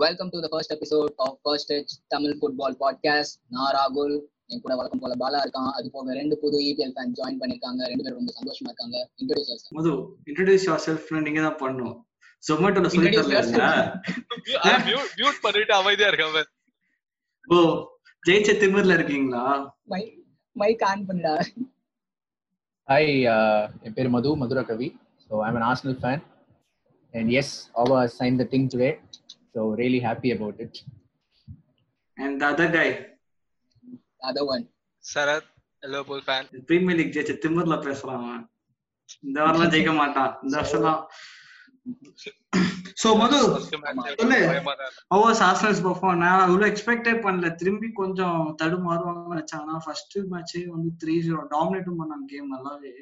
Welcome to the first episode of first touch Tamil football podcast நான் ராகுல். என் கூட வழக்கம் போல பாலா இருக்கான். அது போக ரெண்டு புது இபிஎல் ஃபேன் ஜாயின் பண்ணிருக்காங்க ரெண்டு பேரும் ரொம்ப சந்தோஷமா இருக்காங்க. Introduce Madhu introduce yourself நீங்க தான் பண்ணணும். ஜொமேட்டோல சொல்லி Introduce தரல மியூட் பண்ணிட்டு அமைதியா இருக்காம. ஓ ஜெயிச்ச திமிர்ல இருக்கீங்களா? மை மைக் ஆன் பண்ணுடா. ஹாய் என் பேர் Madhu Madhura Kavi. So I'm an Arsenal fan and as our sign the thing today so really happy about it and other guy other one Sarath Liverpool fan Premier League ஜெயிச்ச திமிர்ல பேசுறான் இந்த வாரம்லாம் ஜெயிக்க மாட்டான். இந்த வருஷம்லாம். So மது சொல்லு. Over Arsenal's perform நான் அவ்வளவு எக்ஸ்பெக்டே பண்ணல. திரும்பி கொஞ்சம் தடுமாறுவாங்கன்னு நினைச்சேன். ஆனா ஃபர்ஸ்ட் மேட்சே வந்து த்ரீ ஜீரோ டாமினேட்டும் பண்ணாங்க கேம் நல்லாவே.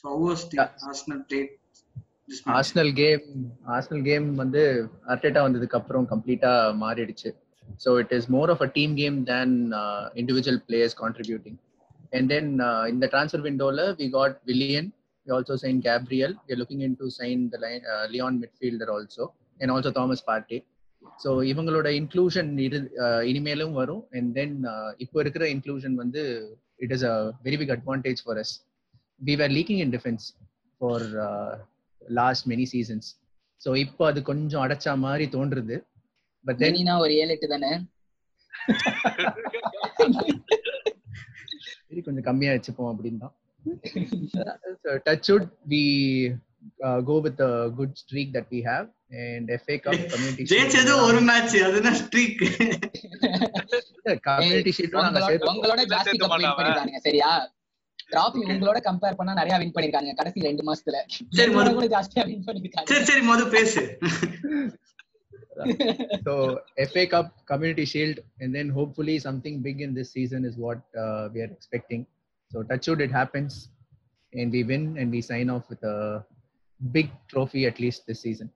So overs the Arsenal played Arsenal game Arsenal game வந்து அர்டேட்டா வந்ததுக்கு அப்புறம் கம்ப்ளீட்டா மாறிடுச்சு. So it is more of a team game than individual players contributing and then இந்த transfer விண்டோல we got Willian we also signed Gabriel. We're looking into sign the line, uh, Leon midfielder also, and also Thomas Partey. So இவங்களோட inclusion இரு uh, இனிமேலும் வரும். And then uh, இப்போ இருக்கிற inclusion வந்து it is a very big advantage for us we were leaking in defence for last many seasons so இப்போ அது கொஞ்சம் அடைச்சா மாதிரி தோன்றுது. பட் தென் தெனினா ஒரு ஏழு எட்டு தானே? சரி கொஞ்சம் கம்மியா வச்சுப்போம் அப்படின்னு தான் touch wood we go with good streak that we have and FA Cup community ஜெயிச்சது ஒரு மேட்ச் அதுனா ஸ்ட்ரீக் கம்யூனிட்டி ஷீல்டும் நாங்க சேர்த்து உங்களோட ஜாஸ்தி மாட்டாங்க. பண்ணிருக்காங்க சரியா? டிராஃபி உங்களோட கம்பேர் பண்ணா நிறைய வின் பண்ணிருக்காங்க கடைசி ரெண்டு மாசத்துல சரி, உங்களோட மது. கூட ஜாஸ்தியா வின் பண்ணிருக்காங்க சரி சரி மது பேசு So FA Cup, Community Shield, and then hopefully something big in this season is what uh, we are expecting. So touch wood, it happens, and we win and we sign off with a big trophy at least this season.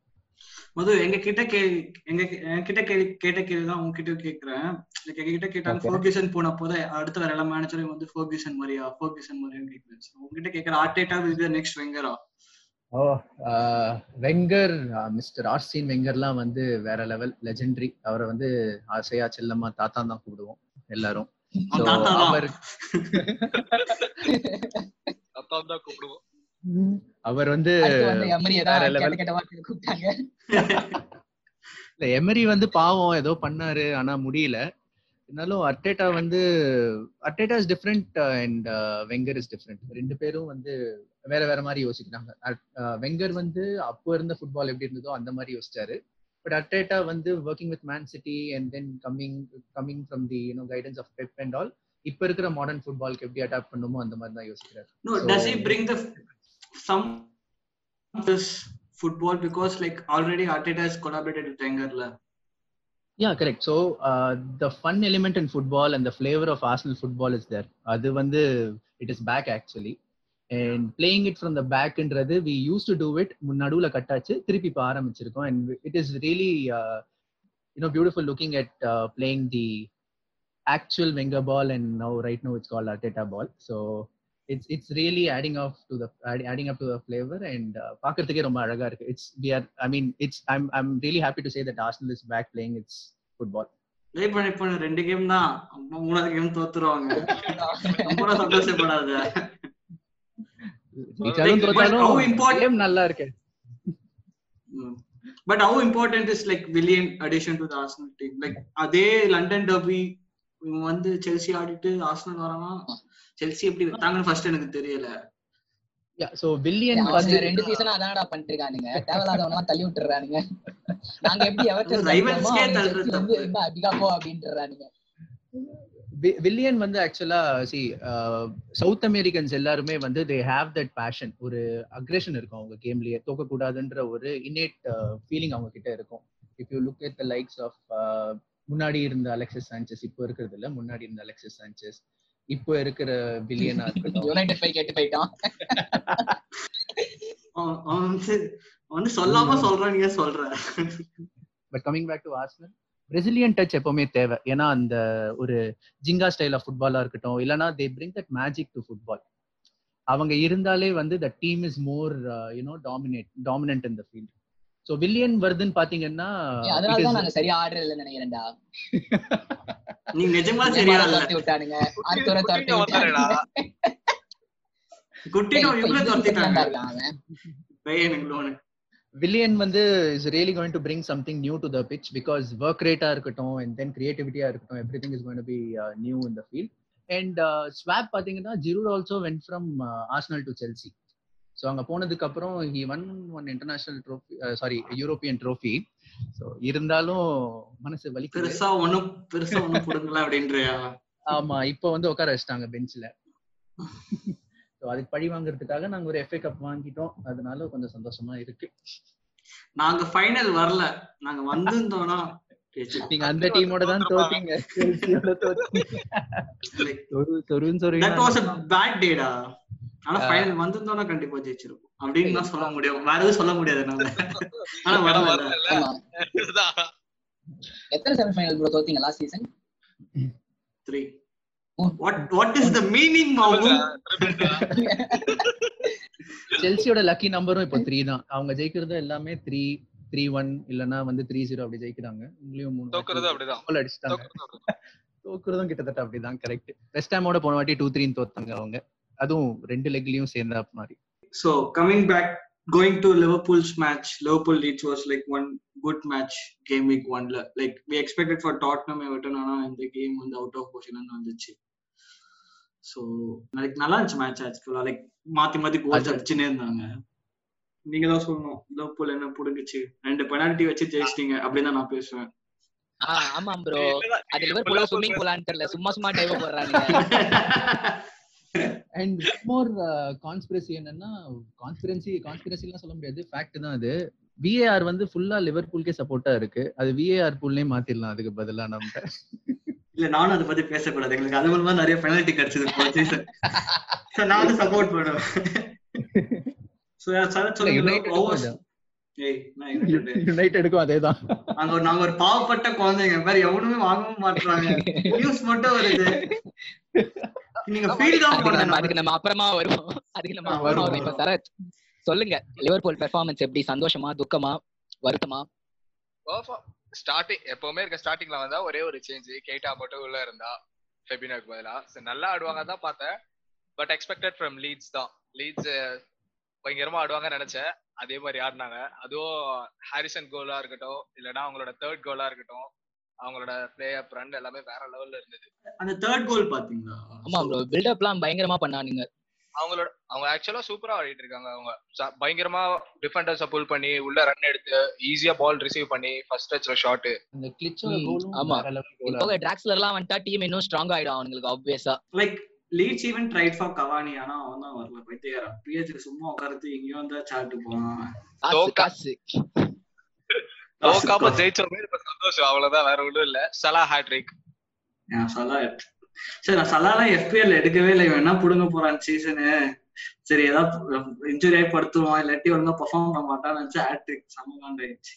மது எங்க கிட்ட கேள்வி எங்க என்கிட்ட கேள்வி கேட்ட கேள்வி தான் உங்ககிட்ட கேக்குறேன் எங்க கிட்ட கேட்டாங்க. ஃபோர்கியூசன் போன போது அடுத்த வர எல்லா மேனேஜரும் வந்து ஃபோர்கியூசன் மாதிரியா ஃபோர்கியூசன் மாதிரியா கேக்குறேன் உங்ககிட்ட கேக்குற ஆர்டேட்டா இது நெக்ஸ்ட் வெங்கரா uh, வெங்கர் மிஸ்டர் ஆர்சின் வெங்கர்லாம் வந்து வேற லெவல் லெஜெண்டரி அவரை வந்து ஆசையா செல்லம்மா தாத்தா தான் கூப்பிடுவோம் எல்லாரும். So, தாத்தா தான். அவர் தான் கூப்பிடுவோம். அவர் வந்து இல்ல எமரி வந்து பாவம் ஏதோ பண்ணாரு ஆனா முடியல. இருந்தாலும் அர்டேட்டா வந்து Arteta is different and Wenger is different ரெண்டு பேரும் வந்து வேற வேற மாதிரி யோசிக்கிறாங்க. வெங்கர் வந்து அப்போ இருந்த ஃபுட்பால் எப்படி இருந்ததோ அந்த மாதிரி யோசிச்சாரு. பட் அர்டேட்டா வந்து working with Man City and then coming coming from the you know guidance of Pep and all இப்ப இருக்கிற மாடர்ன் ஃபுட்பாலுக்கு எப்படி அடாப்ட் பண்ணுமோ அந்த மாதிரி தான் யோசிக்கிறாரு. Some this football because like already Arteta has collaborated with Wenger la. Yeah, correct. So uh, the fun element in football and the flavor of Arsenal football is there. அது வந்து it is back actually. And playing it from the backன்றது we used to do it நடுவுல கட்டாச்சு திருப்பி இப்போ ஆரம்பிச்சிருக்கோம் and it is really uh, you know beautiful looking at uh, playing the actual Wenger ball and now right now it's called Really adding off to the add- adding up to the flavor and uh, பார்க்கறதுக்கே ரொம்ப அழகா இருக்கு. It's we are I mean it's I'm I'm really happy to say that Arsenal is back playing its football. Wait பண்ணி பண்ண ரெண்டு game தான் மூணாவது game தோத்துருவாங்க ரொம்ப சந்தோஷப்படாத நல்லா இருக்கு but how important is like Willian addition to the Arsenal team like அதே லண்டன் டர்பி வந்து செல்சி ஆடிட்டு ஆர்சனல் வரானா செல்சி எப்படி விட்டாங்கன்னு ஃபர்ஸ்ட் எனக்கு தெரியல. So வில்லியன் ரெண்டு சீசனா அதான்டா பண்ணிருக்கானுங்க. தேவையில்லாதவங்க தள்ளி விட்டுறானுங்க. நாங்க எப்படி எவர்டன் Rivals கே வந்து தள்ளுறது என்ன அதிகா போ அப்படின்றானுங்க வில்லியன் வந்து ஆக்சுவலா சி சவுத் அமெரிக்கன்ஸ் எல்லாருமே வந்து தே ஹேவ் தட் பேஷன் ஒரு அக்ரெஷன் இருக்கும் அவங்க கேம்லயே தோக்க கூடாதுன்ற ஒரு இன்னேட் ஃபீலிங் அவங்க கிட்ட இருக்கும். If you look at the likes of முன்னாடி இருந்த அலெக்சஸ் சாnchez இப்போ இருக்கிறது இல்ல முன்னாடி இருந்த அலெக்சஸ் சாnchez இப்போ இருக்கிற அவன் வந்து சொல்லாம சொல்றான் நீங்க சொல்ற. But coming back to Arsenal Brazilian touch எப்பவுமே தேவை. ஏன்னா அந்த ஒரு ஜிங்கா ஸ்டைல் ஆஃப் ஃபுட்பாலா இருக்கட்டும் இல்லைன்னா they bring that magic to football அவங்க இருந்தாலே வந்து the team is more you know dominate dominant in the field so Willian வருதுன்னு பாத்தீங்கன்னா அதனால தான் நாங்க சரியா ஆடுறது இல்லைன்னு நினைக்கிறேன்டா. நீ நிஜமா சரியா இல்ல. துரத்தி விட்டானுங்க. ஆர்த்தூரை துரத்தி. விட்டானுங்க. குட்டினோ இவ்வளவு துரத்திட்டாங்க. பையனுக்கு லோனு வில்லியன் வந்து is really going to bring something new to the pitch because work ரேட்டா இருக்கட்டும் அண்ட் தென் கிரியேட்டிவிட்டியா இருக்கட்டும் everything is going be new in the field and swap பாத்தீங்கன்னா Giroud also went from Arsenal to Chelsea so அங்க போனதுக்கு அப்புறம் he won one international trophy sorry European trophy so இருந்தாலும் மனசு வலிக்குது. பெருசா ஒண்ணும் பெருசா ஒண்ணும் புடுங்கல அப்படின்றியா ஆமா இப்போ வந்து உட்கார வச்சிட்டாங்க பெஞ்ச்ல. ஸோ அதுக்கு பழி வாங்குறதுக்காக நாங்க ஒரு எஃப்ஏ கப் வாங்கிட்டோம். அதனால கொஞ்சம் சந்தோஷமா இருக்கு. நாங்க ஃபைனல் வரல. நாங்க வந்திருந்தோம்னா நீங்க அந்த டீமோட தான் தோத்தீங்க. தோத்தீங்க சொரு சொருன்னு ஆனா ஃபைனல் வந்திருந்தோம்னா கண்டிப்பா ஜெயிச்சிருப்போம். அப்படின்னு தான் சொல்ல முடியும். வேற எதுவும் சொல்ல முடியாது நம்ம ஆனா. இதுதான். எத்தனை semifinal bro தோத்தீங்க last season three what what is the meaning மாவு செல்சியோட லக்கி நம்பரும் இப்போ த்ரீ தான். அவங்க ஜெயிக்கிறது எல்லாமே த்ரீ த்ரீ ஒன் இல்லனா வந்து த்ரீ ஜீரோ அப்படி ஜெயிக்கிறாங்க. உங்களையும் மூணு தோக்குறது அப்படிதான். கோல் அடிச்சிட்டாங்க. தோக்குறதும் கிட்டத்தட்ட அப்படிதான். கரெக்ட் வெஸ்ட் ஹாமோட போன வாட்டி டூ த்ரீன்னு தோத்தாங்க அவங்க. அதுவும் ரெண்டு லெக்லயும் சேர்ந்த மாதிரி. So coming back, going to Liverpool's match, Liverpool Leeds was like one good match game week one. la- Like we expected for Tottenham Everton ஆனா இந்த கேம் வந்து அவுட் ஆஃப் பொசிஷன் வந்துச்சு. ஸோ லைக் நல்லா இருந்துச்சு மேட்ச் ஆக்சுவலா like மாத்தி மாத்தி goals அது- அடிச்சுனே இருந்தாங்க. நீங்க தான் சொல்லணும் லிவர்பூல் என்ன புடுங்குச்சு? ரெண்டு பெனால்டி வச்சு ஜெயிச்சிட்டீங்க அப்படின்னு நான் பேசுவேன். ஆமா ப்ரோ. அது லிவர்பூல் ஸ்விம்மிங் பூலான்னு தெரியல சும்மா சும்மா டைவ் போடுறாங்க அண்ட் மோர் கான்ஸ்பிரசி என்னன்னா கான்ஸ்பிரன்சி கான்ஸ்பிரசிலாம் சொல்ல முடியாது. ஃபேக்ட் தான் அது. விஏஆர் வந்து ஃபுல்லா லிவர்பூல்கே சப்போர்ட்டா இருக்கு. அது விஏஆர் பூல்லே மாத்திரலாம் அதுக்கு பதிலா நம்ம. இல்ல நானும் அதை பத்தி பேசக்கூடாது. எங்களுக்கு அது மூலமா நிறைய பெனால்டி கிடைச்சது போன சீசன் நான் வந்து சப்போர்ட் பண்ணுவேன். யுனைடெடுக்கும் அதேதான். ஒரு- நாங்க ஒரு பாவப்பட்ட குழந்தைங்க. பேர் எவனுமே வாங்கவும் மாட்டாங்க நியூஸ் மட்டும் வருது. நீங்க ஃபீல் தான் அதுக்கு நம்ம பண்ணணும் அதுக்கு நம்ம அப்புறமா வருவோம். அதுக்கு நம்ம அப்புறமா வருவோம், இப்ப சரத் சொல்லுங்க லிவர்பூல் பெர்ஃபார்மன்ஸ் எப்படி? சந்தோஷமா துக்கமா வருத்தமா? ஸ்டார்டிங் எப்பவுமே இருக்க ஸ்டார்டிங்ல வந்தா ஒரே ஒரு சேஞ்ச் கேட்டா மட்டும் உள்ள இருந்தா ஃபெபினாக்கு பதிலா. So, நல்லா ஆடுவாங்க தான் பார்த்தேன். பட் எக்ஸ்பெக்டட் ஃப்ரம் லீட்ஸ் தான். லீட்ஸ் பயங்கரமா ஆடுவாங்கன்னு நினைச்சேன். அதே மாதிரி ஆடினாங்க. அதுவும் ஹாரிசன் கோலா இருக்கட்டும் இல்லைன்னா அவங்களோட தேர்ட் கோலா இருக்கட்டும். அவங்களோட பிளே அப் ரன் எல்லாமே வேற லெவல்ல இருந்தது. அந்த தேர்ட் கோல் பாத்தீங்களா ஆமா ப்ரோ பில்டப்லாம் பயங்கரமா பண்ணானுங்க. அவங்களோட அவங்க ஆக்சுவலா சூப்பரா ஆடிட்டு இருக்காங்க. அவங்க பயங்கரமா டிஃபெண்டர்ஸ புல் பண்ணி உள்ள ரன் எடுத்து ஈஸியா பால் ரிசீவ் பண்ணி ஃபர்ஸ்ட் டச்ல ஷாட் அந்த கிளிச்சோட ஆமா. இப்போ டிராக்ஸ்லர் எல்லாம் வந்துட்டா டீம் இன்னும் ஸ்ட்ராங் ஆயிடும் அவங்களுக்கு ஆப்வியஸா like Leeds even tried for Cavani ஆனா அவன் தான் வரல. பைத்தியாரா பிஹெச் சும்மா உட்கார்ந்து எங்கேயோ வந்தா காசு தோக்கா- காசு தோக்காம ஜெயிச்சோமே இப்ப சந்தோஷம். அவ்வளவுதான். வேற ஒண்ணும் இல்ல. சலா ஹேட்ரிக் சலா சரி நான் சலாலாம் எஃபிஎல் எடுக்கவே இல்லை. இவன் என்ன புடுங்க போறான் சீசனு சரி ஏதாவது இன்ஜுரி ஆகி படுத்துவான் இல்லாட்டி ஒழுங்கா பெர்ஃபார்ம் பண்ண மாட்டான்னு நினைச்சு ஹேட்ரிக் சமகாண்டாயிடுச்சு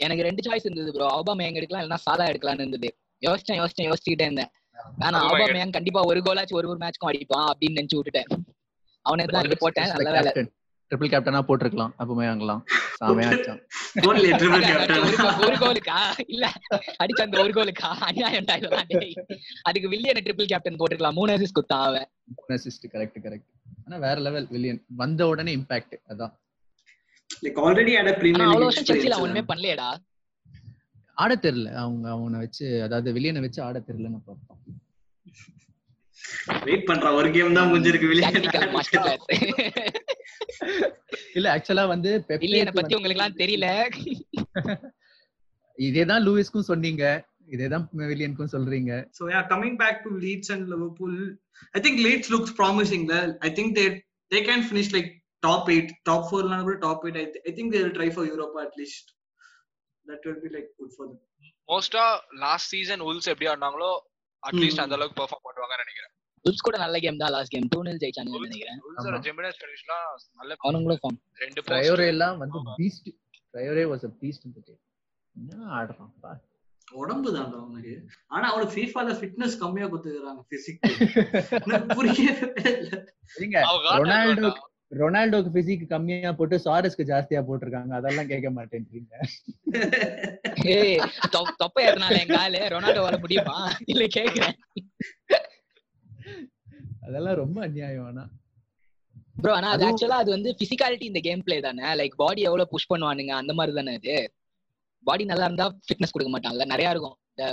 எனக்கு ரெண்டு சாய்ஸ் இருந்தது ப்ரோ ஆபாம எங்க எடுக்கலாம் இல்லைன்னா சாலா எடுக்கலாம்னு இருந்தது. யோசிச்சேன் யோசிச்சேன் யோசிச்சுட்டே இருந்தேன். ஆனா Aubameyang. ஆபாமேயங் கண்டிப்பா ஒரு கோலாச்சும் ஒரு ஒரு மேட்ச்க்கும் அடிப்பான் அப்படின்னு நினைச்சு விட்டுட்டேன். அவனை தான் எடுத்து போட்டேன். நல்ல வேலை. ட்ரிபிள் கேப்டனா போட்டிருக்கலாம் அப்பவுமே வாங்கலாம் ஒரு கோலுக்கா? இல்ல அடிச்ச அந்த ஒரு கோலுக்கா? அநியாயம். அதுக்கு வில்லியன் ட்ரிபிள் கேப்டன் போட்டுருக்கலாம். மூணு அசிஸ்ட் குத்தான் அவன். அசிஸ்ட் கரெக்ட் கரெக்ட் ஆனா வேற லெவல் வில்லியன். வந்த உடனே இம்பாக்ட் அதான். லைக் ஆல்ரெடி பிரீமியர் லீக் ஒண்ணுமே பண்ணலையடா. ஆட தெரியல. அவங்க அவனை வச்சு அதாவது வில்லியனை வச்சு ஆட தெரியலன்னு பார்த்தோம். வெயிட் பண்றான் ஒரு கேம் தான் முடிஞ்சிருக்கு கிளாஸ் இல்ல ஆக்சுவலா வந்து வில்லியனை பத்தி உங்களுக்கு எல்லாம் தெரியல இதேதான் லூயிஸ்க்கும் சொன்னீங்க இதேதான் வில்லியனுக்கும் சொல்றீங்க So yeah, coming back to Leeds and Liverpool, I think Leeds looks promising. Well, I think they they can finish like top eight, top four, number top eight. I, th- I think they will try for Europa at least. That will be like good for them. மோஸ்டா last season Wolves எப்படி ஆடினாங்களோ at least. அந்த அளவுக்கு perform பண்ணுவாங்கன்னு நினைக்கிறேன் உல்ஸ் கூட நல்ல game தான் லாஸ்ட் கேம் டூ நில் ஜெயிச்சானுங்க நினைக்கிறேன். ஜெமினஸ் ஃபினிஷ்லாம் நல்ல அவனுங்களும் ஃபார்ம் ரெண்டு. ட்ரையோரே எல்லாம் வந்து. Beast Traore was a beast இந்த கேம் என்ன ஆடுறான் பா. உடம்பு தான் அவனுக்கு ஆனா அவனுக்கு ஃபீஃபால ஃபிட்னஸ் கம்மியா கொடுத்துக்கிறாங்க பிசிக் ஆட்டம் ரொனால்டோ. ரொனால்டோக்கு பிசிக் கம்மியா போட்டு சாரஸ்க்கு ஜாஸ்தியா போட்டிருக்காங்க. அதெல்லாம் கேட்க மாட்டேன்றீங்க. ஏய் தொ- தொப்பை ஏறினால என் காலு. ரொனால்டோ வர முடியுமா? இல்ல கேக்குறேன். அதெல்லாம் ரொம்ப அநியாயம் ஆனா. ப்ரோ ஆனா அது ஆக்சுவலா அது வந்து பிசிக்காலிட்டி இந்த கேம் பிளே தானே? லைக் பாடி எவ்வளவு புஷ் பண்ணுவானுங்க அந்த மாதிரி தானே இது பாடி நல்லா இருந்தா ஃபிட்னஸ் கொடுக்க மாட்டாங்கல்ல நிறைய இருக்கும். இந்த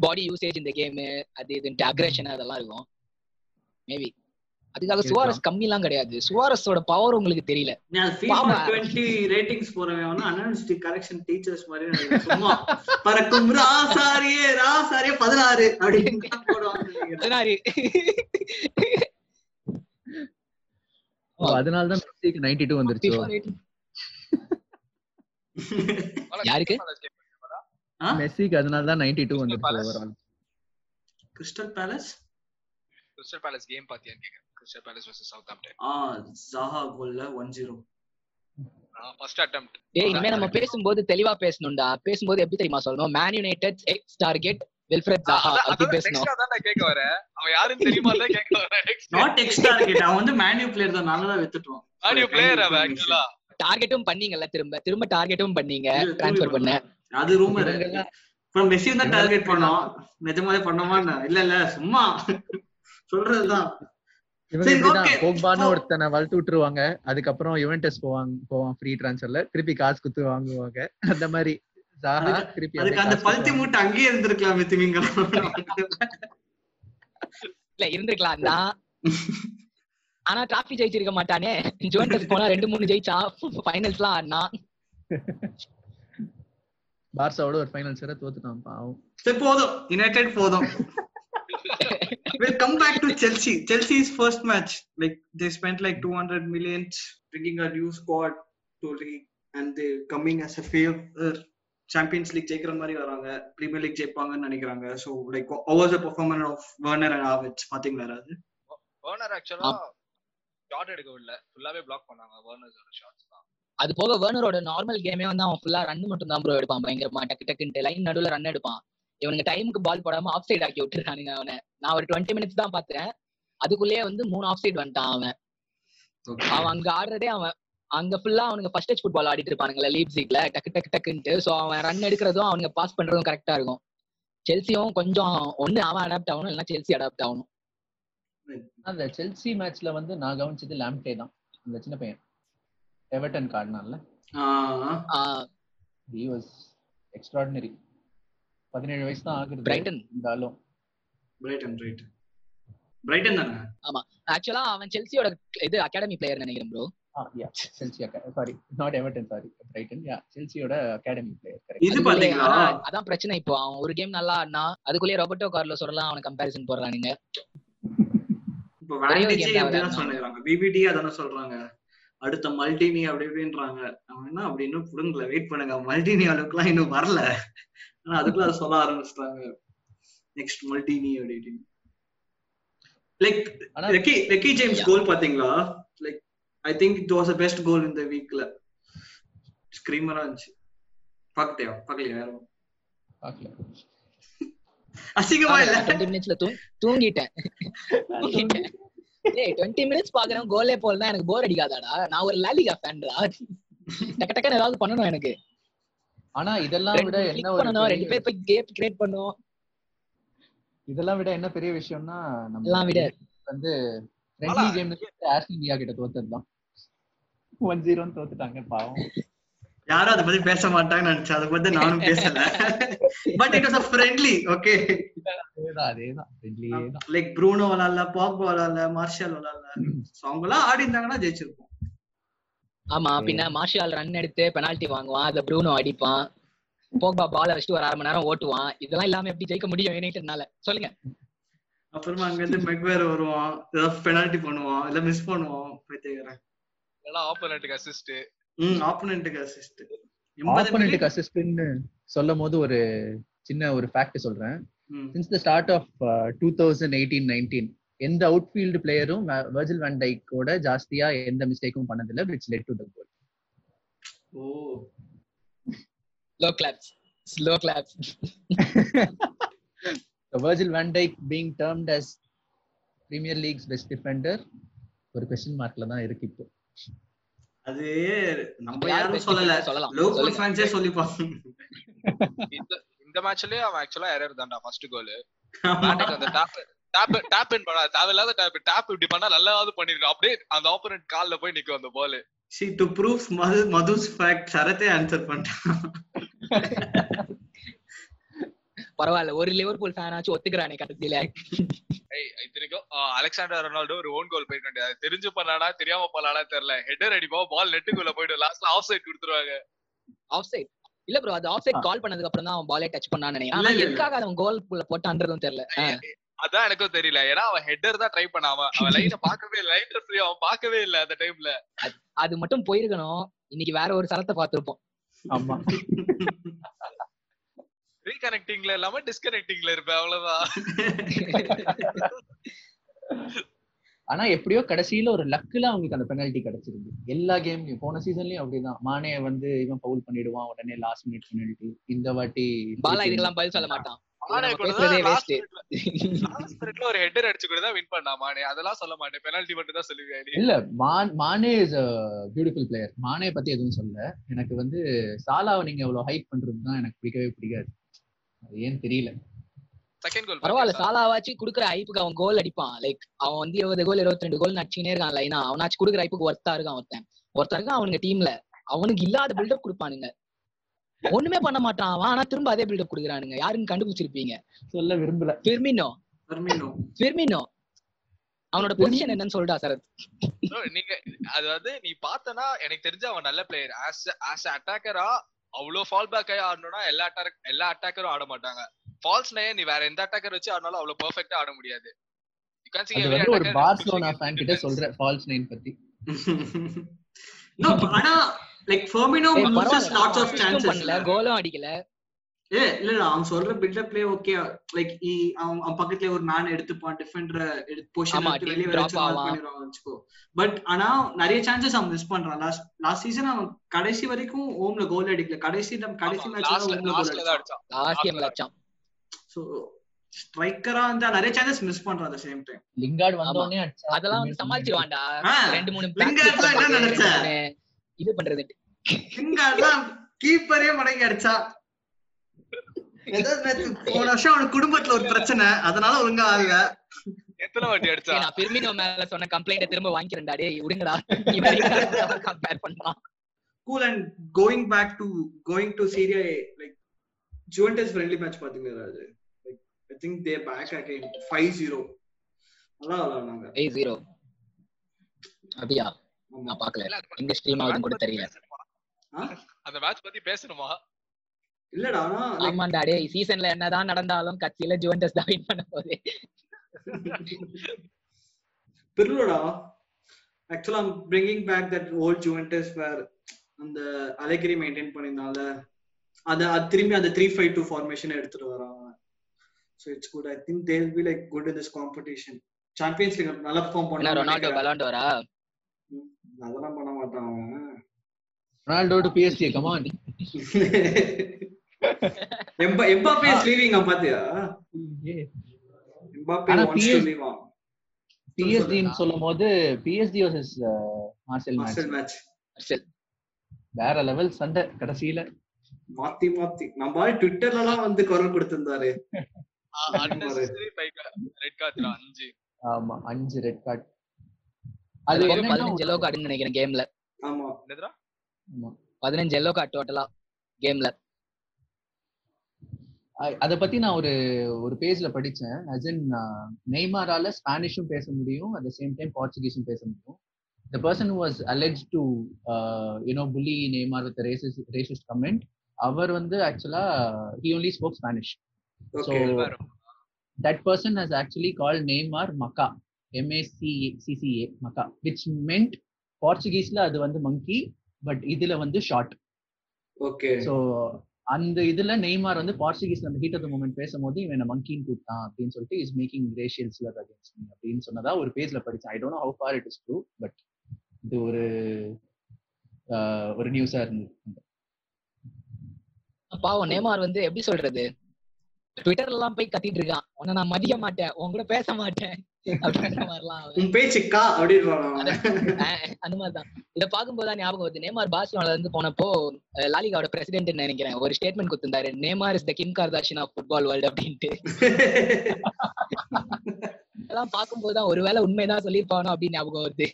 பாடி யூசேஜ் இந்த கேம் அது இதுன்ட்டு அக்ரேஷன் அதெல்லாம் இருக்கும். மேபி அதுக்காக. சுவாரஸ் கம்மி எல்லாம் கிடையாது சுவாரஸோட பவர் உங்களுக்கு தெரியல நீ அது FIFA பாவா. 20 ரேட்டிங்ஸ் போறவன் வந்து அனாலிஸ்டி கரெக்ஷன் டீச்சர்ஸ் மாதிரி. சும்மா பறக்கும் ராசாரியே ராசாரியே பதினாறு அப்படின்னு தான் போடுவாங்க அதனாலதான் மெஸ்ஸிக்கு நைன்டி டூ வந்துருச்சு FIFA rating. யாருக்கு? மெஸ்ஸிக்கு நைன்டி டூ Crystal வந்துருச்சு Palace. Overall Crystal Palace Crystal Palace game பாத்தியான்னு கேக்குறேன் crystal Palace versus Southampton ஆ ஜாஹா கோல்ல ஒன் ஜீரோ ஃபர்ஸ்ட் அட்டெம்ப்ட் ஏய் இனிமே நம்ம பேசும்போது தெளிவா பேசணும்டா. பேசும்போது எப்படி தெரியுமா சொல்லணும்? Man x target Wilfried Zaha அப்படி பேசணும். கேட்க வரேன் அவன் யாருன்னு தெரியுமா கேட்க நாட் எக்ஸ்ட்ரா கேட் அவன் வந்து மேன்யூ பிளேயர் தான். நல்லா பிளேயர் அவன் ஆக்சுவலா டார்கெட்டும் பண்ணீங்கல்ல திரும்ப? திரும்ப டார்கெட்டும் பண்ணீங்க. ட்ரான்ஸ்ஃபர் பண்ண. அது ரூமர் அப்புறம் தான் டார்கெட் பண்ணோம். நிஜமாலே பண்ணோமா இல்ல இல்ல சும்மா. சொல்றதுதான். போக்பான்னு இப்போ- ஒருத்தனை வளர்த்து விட்டுருவாங்க. அதுக்கப்புறம் யுவென்டஸ் போவாங்க போவான் ஃப்ரீ ட்ரான்ஸ்ஃபர்ல திருப்பி காசு குத்து வாங்குவாங்க. அந்த மாதிரி திருப்பி அதுக்கு அந்த பல்த்தி மூட்டை அங்கேயே இருந்திருக்கலாம் திமிங்க இல்ல இருந்திருக்கலாம். தான் ஆனா டிராஃபி ஜெயிச்சிருக்க மாட்டானே. ஜுவன்டஸ் போனா ரெண்டு மூணு ஜெயிச்சா ஃபைனல்ஸ்லாம் ஆடினா. பார்சாவோட ஒரு ஃபைனல்ஸ் வரை தோத்துட்டான் பாவம். சரி போதும். யுனைடெட் போதும். we'll come back to Chelsea. Chelsea's first match, like they spent like 200 millions bringing a new squad to league, and they coming as a favor. Champions League ஜெயிக்கிற மாதிரி வராங்க. பிரீமியர் லீக் ஜெயிப்பாங்கன்னு நினைக்கிறாங்க. So like over the performance of Werner and Havertz பாத்தீங்களா யாராவது? Warner ஆக்சுவலா shot எடுக்க விடல ஃபுல்லாவே பிளாக் பண்ணாங்க. வர்னர்ஸோட ஷாட்ஸ் தான். அது போக வேர்னரோட நார்மல் கேமே வந்து அவன் ஃபுல்லா ரன் மட்டும் தான் ப்ரோ எடுப்பான். பயங்கரமா டக்கு டக்குன்ட்டு லைன் நடுவுல ரன் எடுப்பான். இவனுக்கு டைமுக்கு பால் போடாம ஆஃப் சைடு ஆக்கி விட்டுருக்கானுங்க அவனை. நான் ஒரு டுவெண்ட்டி மினிட்ஸ் தான் பார்த்தேன் அதுக்குள்ளேயே வந்து மூணு ஆஃப் சைடு வந்துட்டான் அவன். அவன் அங்க ஆடுறதே அவன். அங்க ஃபுல்லா அவனுங்க ஃபர்ஸ்ட் டச் ஃபுட்பால் ஆடிட்டு இருப்பானுங்களா லீப்ஸிக்ல டக்கு டக்கு டக்குன்ட்டு. சோ அவன் ரன் எடுக்கிறதும் அவனுங்க பாஸ் பண்றதும் கரெக்டா இருக்கும். செல்சியும் கொஞ்சம் ஒண்ணு அவன் அடாப்ட் ஆகணும் இல்லைன்னா செல்சி அடாப்ட் ஆகணும். அந்த செல்சி மேட்ச்ல வந்து நான் கவனிச்சது லாம்டே தான். அந்த சின்ன பையன். எவர்டன் கார்டுனால ஹி வாஸ் எக்ஸ்ட்ராடினரி பதினேழு வயசு தான் ஆகுது பிரைட்டன் இருந்தாலும். பிரைட்டன் ரைட் பிரைட்டன் தானே? ஆக்சுவலா அவன் செல்சியோட இது அகாடமி பிளேயர் நினைக்கிறேன் bro Chelsea sorry not Everton sorry Brighton yeah செல்சியோட academy player இது பாத்தீங்களா? அதான் பிரச்சனை இப்போ. அவன் ஒரு கேம் நல்லா ஆடினா அதுக்குள்ளேயே ரொபர்டோ கார்லோஸ் எல்லாம் அவன கம்பேரிசன் போடுறானுங்க இப்போ வேண்டிஜி அப்படிதான். சொல்லுறாங்க பிபிடி அதானே சொல்றாங்க. அடுத்த மல்டினி அப்படி இப்படின்றாங்க. அவன் என்ன அப்படி இன்னும் புடுங்கல? வெயிட் பண்ணுங்க. மல்டினி அளவுக்குலாம் இன்னும் வரல. ஆனா அதுக்குள்ள அதை சொல்ல ஆரம்பிச்சிட்டாங்க. நெக்ஸ்ட் மல்டினி அப்படின்னு like Reece Reece James. Goal பாத்தீங்களா like I think it was best goal இந்த வீக்ல ஸ்கிரீமரா இருந்துச்சு. பாக்கலையா பாக்கலையா யாரும் பார்க்கல. அசிங்கமா இல்ல? டுவெண்ட்டி மினிட்ஸ்ல தூங்கிட்டேன். தூங்கிட்டேன். ஏய் டுவெண்ட்டி மினிட்ஸ் பாக்குறேன் கோலே போல் தான் எனக்கு போர் அடிக்காதாடா. நான் ஒரு லாலிகா ஃபேன்டா டக்கு டக்குன்னு ஏதாவது பண்ணணும் எனக்கு. ஆனா இதெல்லாம் விட என்ன ஒரு ரெண்டு பேர் போய் கேம் கிரியேட் பண்ணும். இதெல்லாம் விட என்ன பெரிய விஷயம்னா நம்ம எல்லாம் விட. வந்து ஃப்ரெண்ட்லி கேம்ல ஆஸ்டன் வியா கிட்ட தோத்ததுதான். ஒன் ஜீரோன்னு தோத்துட்டாங்க பாவம். யாரும் அதை பத்தி பேச மாட்டாங்கன்னு நினைச்சேன் அதை பத்தி நானும் பேசல. But it was a friendly okay அதேதான் அதேதான். ஃப்ரெண்ட்லியே தான். லைக் ப்ரூனோ விளாடல பாக்பா விளாடல மார்ஷல் விளாடல சோ அவங்க எல்லாம் ஆடி இருந்தாங்கன்னா ஜெயிச்சிருப்போம். ஆமா பின்ன மார்ஷியால் ரன் எடுத்து பெனால்டி வாங்குவான் அத ப்ரூனோ அடிப்பான் போக்பா பால வச்சுட்டு ஒரு அரை மணி நேரம் ஓட்டுவான். இதெல்லாம் இல்லாம எப்படி ஜெயிக்க முடியும் யுனைடெட்னால? சொல்லுங்க. அப்புறமா அங்க இருந்து மெக்வேர் வருவான் ஏதாவது பெனால்டி பண்ணுவான் இல்ல மிஸ் பண்ணுவான் பைத்தியக்காரன் இல்லைன்னா ஆப்போனண்ட்டுக்கு அசிஸ்ட் ம் ஆப்போனன்ட்டுக்கு அசிஸ்ட் எண்பது ஆப்போனண்ட்டுக்கு அசிஸ்ட்னு சொல்லும் போது ஒரு சின்ன ஒரு ஃபேக்ட் சொல்றேன். ம், since the start of two thousand eighteen nineteen எந்த அவுட்ஃபீல்டு பிளேயரும் வர்ஜில் வேன் டைக்கோட ஜாஸ்தியா எந்த மிஸ்டேக்கும் பண்ணதில்லை which led to the goal oh. Slow claps slow claps Virgil van Dijk being termed as Premier League's best defender ஒரு question மார்க்ல தான் இருக்கு இப்போ. அது நம்ம யாரும் சொல்லல. லோக்கல். ஃபேன்ஸே சொல்லிப்பாங்க இந்த இந்த மேட்ச்லயே அவன் ஆக்சுவலா எரர் தான்டா ஃபர்ஸ்ட் கோல் அந்த டாப் டாப் டாப் இன் பண்ணா தேவையில்லாத டாப் டாப் இப்படி பண்ணா நல்லாவது பண்ணிருக்கான் அப்படியே அந்த ஆப்போனன்ட் கால்ல போய் நிக்கும் அந்த ball see to proof Madhu Madhu's fact சரத்தே answer பண்ணிட்டான். பரவாயில்ல. ஒரு லிவர்பூல் ஃபேன் ஆச்சு ஒத்துக்கிறானே கடைசியில. ஏய் இத்தனைக்கும் அலெக்சாண்டர் ரொனால்டோ ஒரு ஓன் கோல் போயிருக்க வேண்டியது அது தெரிஞ்சு பண்ணானா தெரியாம பண்ணானா தெரியல. ஹெடர் அடிப்பா பால் நெட்டுக்குள்ள போயிடும் லாஸ்ட்ல ஆஃப் சைட் கொடுத்துருவாங்க. ஆஃப் சைட் இல்ல ப்ரோ அது ஆஃப் சைட் கால் பண்ணதுக்கு அப்புறம் தான் அவன் பாலே டச் பண்ணான்னு நினைக்கிறேன். எதுக்காக அவன் கோல் போட்டான்றதும் தெரியல. அதான் எனக்கும் தெரியல. ஏன்னா அவன் ஹெட்டர் தான் ட்ரை பண்ணாம அவன் லைனை பார்க்கவே இல்லை. லைன் ரெஃப்ரி அவன் பார்க்கவே இல்லை அந்த டைம்ல அது மட்டும் போயிருக்கணும். இன்னைக்கு வேற ஒரு சரத்தை பார்த்திருப்போம். ஆமா. ரீகனெக்டிங்ல இல்லாம டிஸ்கனெக்டிங்ல இருப்பேன். அவ்வளவுதான். ஆனா எப்படியோ கடைசியில ஒரு லக்குல அவங்களுக்கு அந்த பெனல்ட்டி கிடைச்சிருக்கு எல்லா கேம்லயும் போன சீசன்லயும் அப்படிதான். மானே வந்து இவன் பவுல் பண்ணிடுவான். உடனே லாஸ்ட் மினிட் பெனல்ட்டி இந்த வாட்டி பாலா இதுக்கெல்லாம் பதில் சொல்ல மாட்டான். நம்ம கூட ஒரு ஹெட்டர் அடிச்சு கூட தான் வின் பண்ணா மானே. அதெல்லாம் சொல்ல மாட்டேன். பெனல்ட்டி மட்டும் தான் சொல்லுவேன். இல்ல மான் மானே இஸ் பியூட்டிஃபுல் பிளேயர் மானே பத்தி எதுவும் சொல்ல எனக்கு வந்து சாலாவை நீங்க இவ்வளவு ஹைப் பண்றது தான் எனக்கு பிடிக்கவே பிடிக்காது. அது ஏன் தெரியல. செகண்ட் கோல் பரவாயில்ல சாலாவாச்சு குடுக்குற ஐப்புக்கு அவன் கோல் அடிப்பான். லைக் அவன் வந்து இருபது கோல் இருபத்தி ரெண்டு கோல் நடிச்சுனே இருக்கான் லைனா அவனாச்சும் குடுக்குற ஐப்புக்கு ஒருத்தா இருக்கான் ஒருத்தன். ஒருத்தன் இருக்கான் அவனுங்க டீம்ல அவனுக்கு இல்லாத பில்டப் கொடுப்பானுங்க. ஒண்ணுமே பண்ண மாட்டான். அவன் ஆனா திரும்ப அதே பில்டப் கொடுக்குறானுங்க. யாருன்னு கண்டுபிடிச்சிருப்பீங்க. சொல்ல விரும்பல. பெர்மினோ பர்மினோ பெர்மினோ அவனோட பொசிஷன் என்னன்னு சொல்லிட்டா சரத் நீங்க அது வந்து நீ பார்த்தனா எனக்கு தெரிஞ்ச அவன் நல்ல பிளேயர் ஆஸ் ஆஸ் அட்டாக்கரா அவ்வளவு ஃபால் பேக் ஆகி ஆடணும்னா எல்லா அட்டாக் எல்லா அட்டாக்கரும் ஆட மாட்டாங்க. ஃபால்ஸ் நே நீ வேற எந்த அட்டாக்கர் வச்சு ஆடினாலும் அவ்வளவு பெர்ஃபெக்ட்டா ஆட முடியாது. ஒரு attacker பார்சலோனா ஃபேன் கிட்ட. சொல்ற ஃபால்ஸ் நைன் பத்தி. No, ஆனா லைக் ஃபர்மினோ of அவன் assist-உம் chances. பண்ணல. கோலும் அடிக்கல. ஏ இல்ல இல்ல அவன் சொல்ற பில்டப் பிளே ஓகே லைக் அவன் அவன் பக்கத்துல ஒரு மேன் எடுத்துப்பான் டிஃபெண்டர் எடுத்து பொசிஷன் எடுத்து வெளிய. பண்ணிடுவான் வச்சுக்கோ. பட் ஆனா நிறைய சான்சஸ் அவன் மிஸ் பண்றான். லாஸ்ட் லாஸ்ட் சீசன் அவன் கடைசி வரைக்கும் ஓம்ல கோல் அடிக்கல. கடைசி நம்ம கடைசி மேட்ச்ல ஓம்ல கோல் அடிச்சான். லாஸ்ட் கேம்ல அடிச்சான். சோ ஸ்ட்ரைக்கரா வந்து நிறைய சான்சஸ் மிஸ் பண்றான் அந்த சேம் டைம் லிங்கார்ட் வந்த ஆமா. உடனே அடிச்சா அதெல்லாம் வந்து சமாளிச்சிருவான்டா ஆ, ரெண்டு மூணு தான் என்ன நினைச்ச? இது பண்றது. கீப்பரே மடங்கி அடிச்சா. போன வருஷம் அவனுக்கு குடும்பத்துல ஒரு பிரச்சனை. அதனால ஒழுங்கா ஆகல. எத்தனை வாட்டி அடிச்சா? நான் பெர்மினோ மேல சொன்ன கம்ப்ளைண்ட் திரும்ப வாங்கிக்கிறேன்டா டேய் விடுங்கடா. கம்பேர் பண்ணலாம்? Cool and going back to going to Serie A, like Juventus friendly match பாத்தீங்களா அது? Like I think they back again. 5-0 நல்லா விளையாடுனாங்க. அப்படியா? நான் கூட தெரியல? அந்த மேட்ச் பத்தி பேசணுமா? இல்லடா ஆமாண்டா டேய் சீசன்ல என்னதான் நடந்தாலும் கட்சியில ஜுவென்டஸ் தான் வின் பண்ண போகுது. பிர்லோடா ஆக்சுவலா I'm bringing back that old Juventus where அந்த அலெகிரி மெயின்டைன் பண்ணிருந்தால அத அது திரும்பி அந்த த்ரீ ஃபைவ் டூ ஃபார்மேஷன் எடுத்துட்டு வரான் so it's good I think they will be like good in this competition Champions League நல்லா பெர்ஃபார்ம் என்ன ரொனால்டோ வரா அதெல்லாம் பண்ண மாட்டான் Ronaldo to PSG come on எம்பா Mbappe is leaving பாத்தியா? எம்பாப்பே ஆனா wants to PS leave on பிஎஸ்டின்னு சொல்லும் போது பிஎஸ்டி வர்சஸ் மார்சல் மேட்ச் அர்சல் வேற லெவல் சண்டை கடைசியில. மாத்தி மாத்தி. நம்ம ட்விட்டர்ல எல்லாம் வந்து குரல் கொடுத்திருந்தாரு. ரெட் கார்டு அஞ்சு ஆமா அஞ்சு ரெட் கார்டு அது பதினஞ்சு எல்லோ கார்டுன்னு நினைக்கிறேன் கேம்ல ஆமா. பதினஞ்சு எல்லோ கார்டு டோட்டலா கேம்ல அத பத்தி நான் ஒரு ஒரு பேஜ்ல படிச்சேன் as in நெய்மாரால ஸ்பானிஷும் பேச முடியும் at the சேம் டைம் போர்ச்சுகீஸும் பேச முடியும் the person who was alleged to uh, you know bully Neymar with a racist racist comment அவர் வந்து ஆக்சுவலா he only spoke Spanish so okay that person has actually called Neymar Maka M A C C C A Maka which meant போர்ச்சுகீஸ்ல அது வந்து monkey but இதுல வந்து short okay so அந்த இதுல Neymar வந்து போர்ச்சுகீஸ்ல அந்த ஹீட் ஆஃப் த மூமெண்ட் பேசும்போது இவன் மங்கின்னு கூப்பிட்டான் அப்படின்னு சொல்லிட்டு is making racial slur against me அப்படின்னு சொன்னதா ஒரு பேஜ்ல படிச்சேன். I don't know how far it is true but இது ஒரு ஒரு நியூஸா இருந்தது. பாவம் நேமார் வந்து எப்படி சொல்றது? ட்விட்டர்ல எல்லாம் போய் கத்திட்டு இருக்கான். உன்னை நான் மதிக்க மாட்டேன். உன் கூட பேச மாட்டேன். அப்படின்ற மாதிரிலாம் உன் அந்த மாதிரிதான். இத பாக்கும்போது ஞாபகம் வருது. நேமார் பார்சிலோனால இருந்து போனப்போ லாலிகாவோட பிரசிடென்ட் நினைக்கிறேன். ஒரு statement கொடுத்திருந்தாரு. Neymar is the Kim Kardashian of football world அப்படின்ட்டு. அதெல்லாம் பார்க்கும்போது தான் ஒருவேளை உண்மைதான் சொல்லியிருப்பானோ அப்படின்னு ஞாபகம் வருது.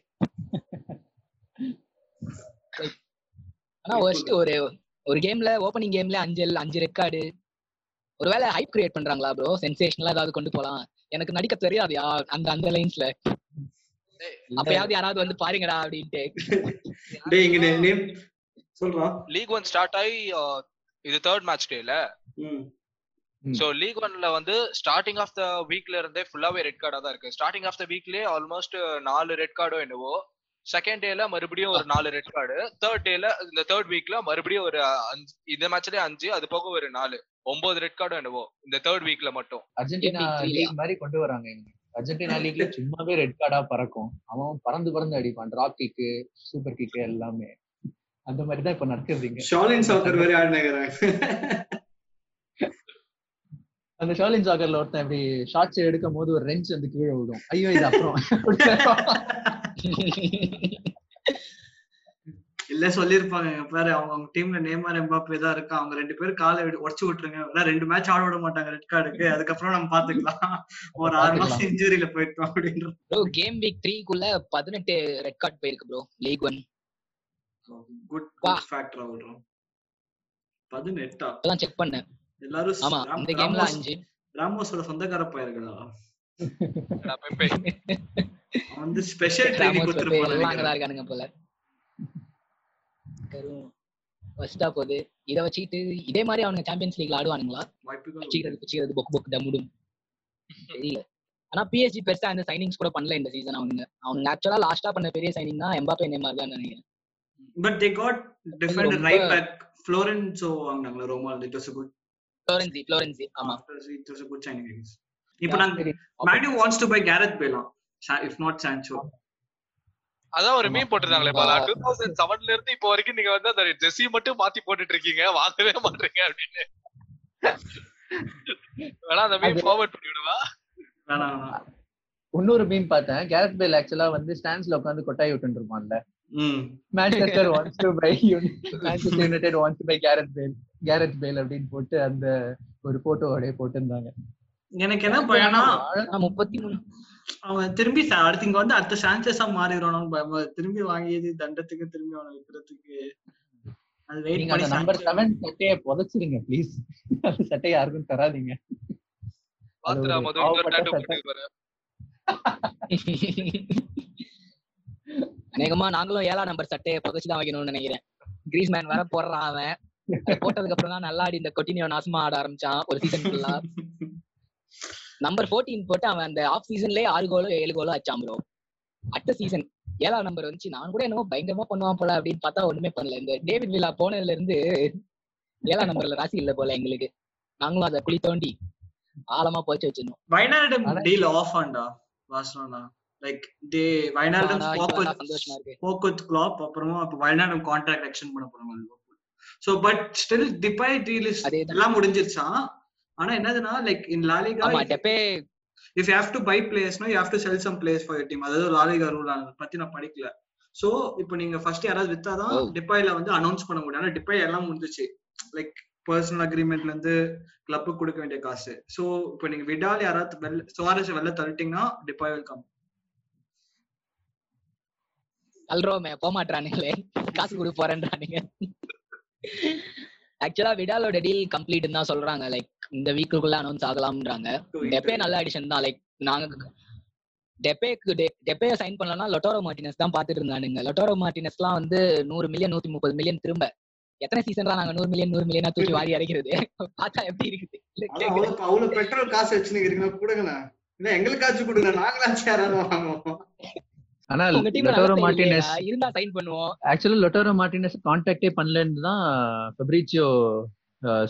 ஆனா ஃபர்ஸ்ட் ஒரு ஒரு கேம்ல ஓப்பனிங் கேம்ல அஞ்சு அஞ்சு ரெக்கார்டு ஒருவேளை ஹைப் கிரியேட் பண்றாங்களா ப்ரோ சென்சேஷனலா ஏதாவது கொண்டு போலாம். எனக்கு நடிக்க தெரியாதுயா அந்த அந்த லைன்ஸ்ல அப்பயாவது யாராவது வந்து பாருங்கடா அப்படின்ட்டு. டேய் இங்க நே- நேம் சொல்றா. லீக் ஒன் ஸ்டார்ட் ஆகி uh, இது தேர்ட் மேட்ச் டேல. சோ லீக் ஒன்ல வந்து ஸ்டார்டிங் ஆஃப் த வீக்ல இருந்தே ஃபுல்லாவே ரெட் கார்டா தான் இருக்கு. ஸ்டார்டிங் ஆஃப் த வீக்லயே ஆல்மோஸ்ட் நாலு ரெட் கார்டோ என்னவோ. செகண்ட் டேல மறுபடியும் ஒரு நாலு ரெட் கார்டு தேர்ட் டேல இந்த தேர்ட் வீக்ல மறுபடியும் ஒரு அஞ்சு இந்த மேட்ச்லயே அஞ்சு அது போக ஒரு நாலு. ஒன்பது ரெட் கார்டும் என்னவோ இந்த தேர்ட் வீக்ல மட்டும். அர்ஜென்டினா லீக் மாதிரி கொண்டு வராங்க அர்ஜென்டினா லீக்ல சும்மாவே ரெட் கார்டா பறக்கும். அவன் பறந்து பறந்து அடிப்பான். டிராப் கிக்கு சூப்பர் கிக்கு எல்லாமே. அந்த மாதிரி தான் இப்ப நடக்குது இங்க ஷாலின் சாக்கர் வேற அந்த ஷாலின் ஜாகர்ல ஒருத்தன் இப்படி ஷார்ட்ஸ் எடுக்கும் போது ஒரு ரெஞ்ச் வந்து கீழே விடும் ஐயோ இது அப்புறம். இல்ல சொல்லிருப்பாங்க. இங்க பாரு அவங்க அவங்க டீம்ல நேமார் எம்பாப்பே தான் இருக்கா அவங்க ரெண்டு பேரும் காலை உடச்சு விட்டுருங்க. ரெண்டு மேட்ச் ஆட விட மாட்டாங்க ரெட் கார்டுக்கு அதுக்கப்புறம் நம்ம பாத்துக்கலாம். ஒரு ஆறு மாசம் இன்ஜுரியில போயிட்டோம் அப்படின்ற ப்ரோ கேம் வீக் த்ரீக்குள்ள பதினெட்டு ரெட் கார்டு போயிருக்கு bro league one good factor விடுறோம் பதினெட்டா? அதான் செக் பண்ணேன். எல்லாரும் ஆமா இந்த கேம்ல அஞ்சு. ராமோஸோட சொந்தக்கார பையர்களா வந்து ஸ்பெஷல் ட்ரைனிங் கொடுத்துருப்பாங்க இருக்கானுங்க போல. ஃபர்ஸ்டா போகுது இத வச்சுக்கிட்டு இதே மாதிரி அவனுங்க சாம்பியன்ஸ் லீக்ல ஆடுவானுங்களா? வச்சுக்கிறது வச்சுக்கிறது பொக்கு பொக்கு டம்முடும் தெரியல. ஆனா பிஎஸ்ஜி பெருசா அந்த சைனிங்ஸ் கூட பண்ணல இந்த சீசன் அவனுங்க அவனுங்க ஆக்சுவலா லாஸ்டா பண்ண பெரிய சைனிங் தான் எம்பாப்பே நேமார் தான் நினைக்கிறேன். பட் தே காட் ரொம்ப- ரைட் பேக் ஃப்ளோரன்சோ வாங்குனாங்களா ரோமால் it was good Florenzi Florenzi ஆமா. இட் வாஸ் குட் சைனிங் இப்போ நாங்க Man U wants to buy Gareth பேலாம் if not Sancho அதான் ஒரு. மீன் போட்டிருந்தாங்களே பாலா டூ தௌசண்ட் செவன்ல இருந்து இப்போ வரைக்கும் நீங்க வந்து அந்த ஜெர்சி மட்டும் மாத்தி போட்டுட்டு இருக்கீங்க வாங்கவே மாட்டீங்க அப்படின்னு. வேணா அந்த மீன் ஃபார்வர்ட் பண்ணி விடுவா வேணாம் வேணாம் இன்னொரு மீன் பார்த்தேன். கேரட் பேல் ஆக்சுவலா வந்து ஸ்டாண்ட்ஸ்ல உட்காந்து கொட்டாய் விட்டு இருப்பான்ல ம் Manchester wants to buy Manchester United wants to buy Gareth Bale Gareth Bale அப்படின்னு போட்டு அந்த ஒரு போட்டோ அப்படியே போட்டிருந்தாங்க. எனக்கு என்ன பயனா ஆனா முப்பத்தி மூணு. அவன் திரும்பி அடுத்து இங்க வந்து அடுத்த சான்சஸா மாறிடுவானு பயமா. திரும்பி வாங்கியது தண்டத்துக்கு திரும்பி அவனை விற்கிறதுக்கு அது வெயிட் பண்ணி நம்பர் Sancho- செவன் சட்டையை புதைச்சிருங்க ப்ளீஸ் அந்த சட்டையை யாருக்கும் தராதீங்க. பாத்துடா ஒரு முதல் இன்னொரு சட்டை. போட்டு பாரு அநேகமா நாங்களும் ஏழாம் நம்பர் சட்டையை புதைச்சு தான் வைக்கணும்னு நினைக்கிறேன். கிரீஸ்மேன் வேற போடுறான் அவன். போட்டதுக்கு அப்புறம் தான் நல்லா ஆடி இந்த கொட்டினியோ நாசமா ஆட ஆரம்பிச்சான் ஒரு சீசன் ஃபுல்லா நம்பர் 14 போட்டு அவன் அந்த ஆஃப் சீசன்லயே ஆறு கோலோ ஏழு கோலோ அடிச்சான் ப்ரோ அடுத்த சீசன் ஏழாம் நம்பர் வந்துச்சு. நான் கூட என்னமோ பயங்கரமா பண்ணுவான் போல அப்படின்னு பார்த்தா ஒண்ணுமே பண்ணல. இந்த டேவிட் வில்லா போனதுல இருந்து ஏழாம் நம்பர்ல ராசி இல்ல போல எங்களுக்கு. நாங்களும் அதை குழி தோண்டி ஆழமா போச்சு வச்சிருந்தோம். ஆனா- டீல் ஆஃப் ஆண்டா பார்சலோனா லைக் டே வைனால்டம் ஆனா ஸ்பாக் இப்பதான் சந்தோஷமா இருக்கு. ஸ்போக் வித் கிளாப் அப்புறமா அப்ப வைனால்டம் கான்ட்ராக்ட் எக்ஸ்டெண்ட் பண்ண போறாங்க. So but still Depay deal is அதேதான். எல்லாம் முடிஞ்சிருச்சான் ஆனா என்னதுன்னா like in La Liga if you have to buy players no you have to sell some players for your team அதாவது லாலிகா ரூல் பத்தி நான் படிக்கல. சோ இப்போ நீங்க ஃபர்ஸ்ட் யாராவது வித்தாதான் Oh. டிபாய்ல வந்து அனௌன்ஸ் பண்ண முடியும். ஆனா டிபாய் எல்லாம் முடிஞ்சிச்சு. லைக் பர்சனல் அக்ரிமெண்ட்ல இருந்து கிளப்புக்கு கொடுக்க வேண்டிய காசு. சோ இப்போ நீங்க விடால் யாராவது வெள்ள சுவாரஸ் வெளில தள்ளிட்டீங்கன்னா டிபாய் வில் கம் அல்ரோமே போக மாட்டானுங்களே காசு கொடு போறேன்றானுங்க. ஆக்சுவலா விடாலோட டீல் கம்ப்ளீட் தான் சொல்றாங்க. லைக் இந்த வீக்குக்குள்ள அனௌன்ஸ் ஆகலாம்ன்றாங்க. டெப்பே நல்ல அடிஷன் தான். லைக் நாங்க டெப்பேக்கு டெப்பே சைன் பண்ணலன்னா லொட்டோரோ மார்டினஸ் தான் பாத்துட்டு இருந்தானுங்க. லொட்டோரோ மார்டினஸ்லாம் வந்து நூறு மில்லியன் நூத்தி முப்பது மில்லியன் திரும்ப. எத்தனை சீசன் தான் நாங்க நூறு மில்லியன் நூறு மில்லியனா தூக்கி வாரி அரைக்கிறது? பார்த்தா எப்படி இருக்குது. அவ்வளவு பெட்ரோல் காசு கொடுங்களேன் இல்ல எங்களுக்காச்சும் கொடுங்க நாங்களாச்சும் யாராவது வாங்குவோம். ஆனா லொட்டோரோ மார்டினஸ் இருந்தா சைன் பண்ணுவோம். ஆக்சுவலா லொட்டோரோ மார்டினஸ் கான்டாக்டே பண்ணலன்னு தான் ஃபெப்ரிச்சியோ